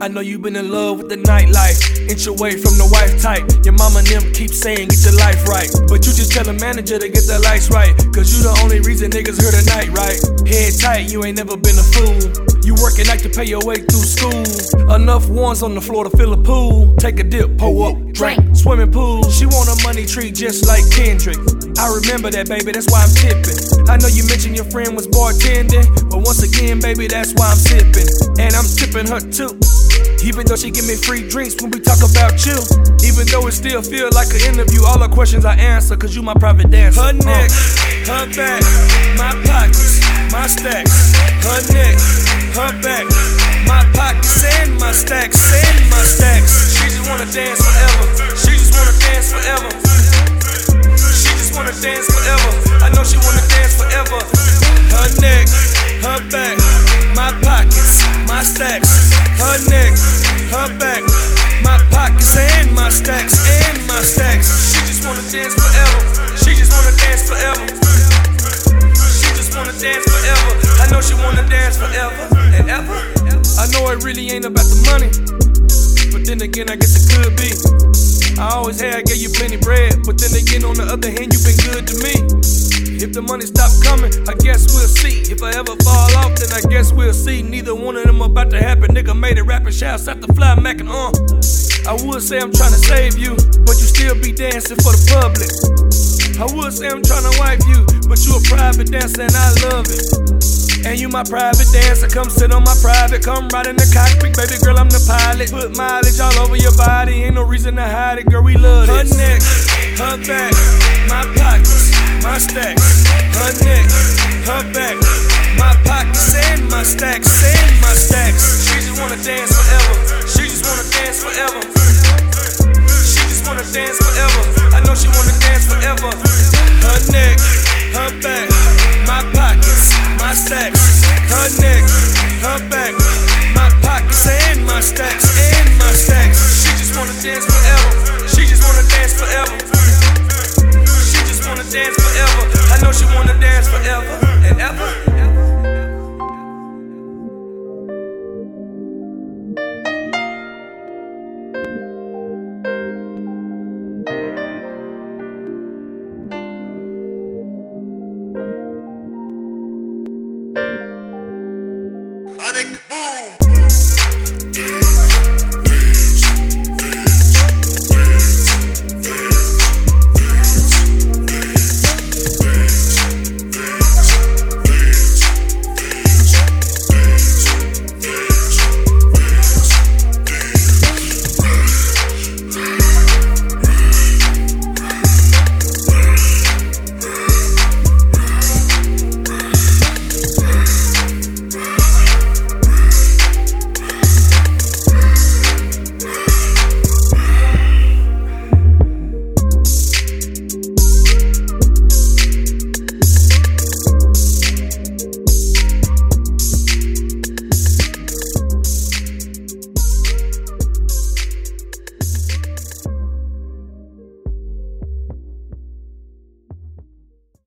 I know you been in love with the nightlife. Inch away from the wife type. Your mama and them keep saying get your life right. But you just tell the manager to get the lights right. Cause you the only reason niggas heard the night right. Head tight, you ain't never been a fool. You working like to pay your way through school. Enough ones on the floor to fill a pool. Take a dip, pull up, drink, swimming pool. She want a money tree just like Kendrick. I remember that, baby, that's why I'm tipping. I know you mentioned your friend was bartending, but once again, baby, that's why I'm tipping. And I'm tipping her too. Even though she give me free drinks when we talk about you. Even though it still feel like an interview, all the questions I answer, cause you my private dancer. Her neck, uh, her back, my pockets, my stacks. Her neck, her back, my pockets and my stacks, and my stacks. She just wanna dance forever. She just wanna dance forever. She just wanna dance forever. I know she wanna dance forever. Her neck, her back, I guess it could be. I always had, I gave you plenty bread, but then again, on the other hand, you've been good to me. If the money stop coming, I guess we'll see. If I ever fall off, then I guess we'll see. Neither one of them about to happen. Nigga made it rapping, shouts out the fly mackin' on. Uh. I would say I'm trying to save you, but you still be dancing for the public. I would say I'm trying to wipe you, but you a private dancer and I love it. You my private dancer, come sit on my private, come ride in the cockpit, baby girl, I'm the pilot. Put mileage all over your body, ain't no reason to hide it, girl, we love this. Her neck, her back, my pockets, my stacks. Her neck, her back,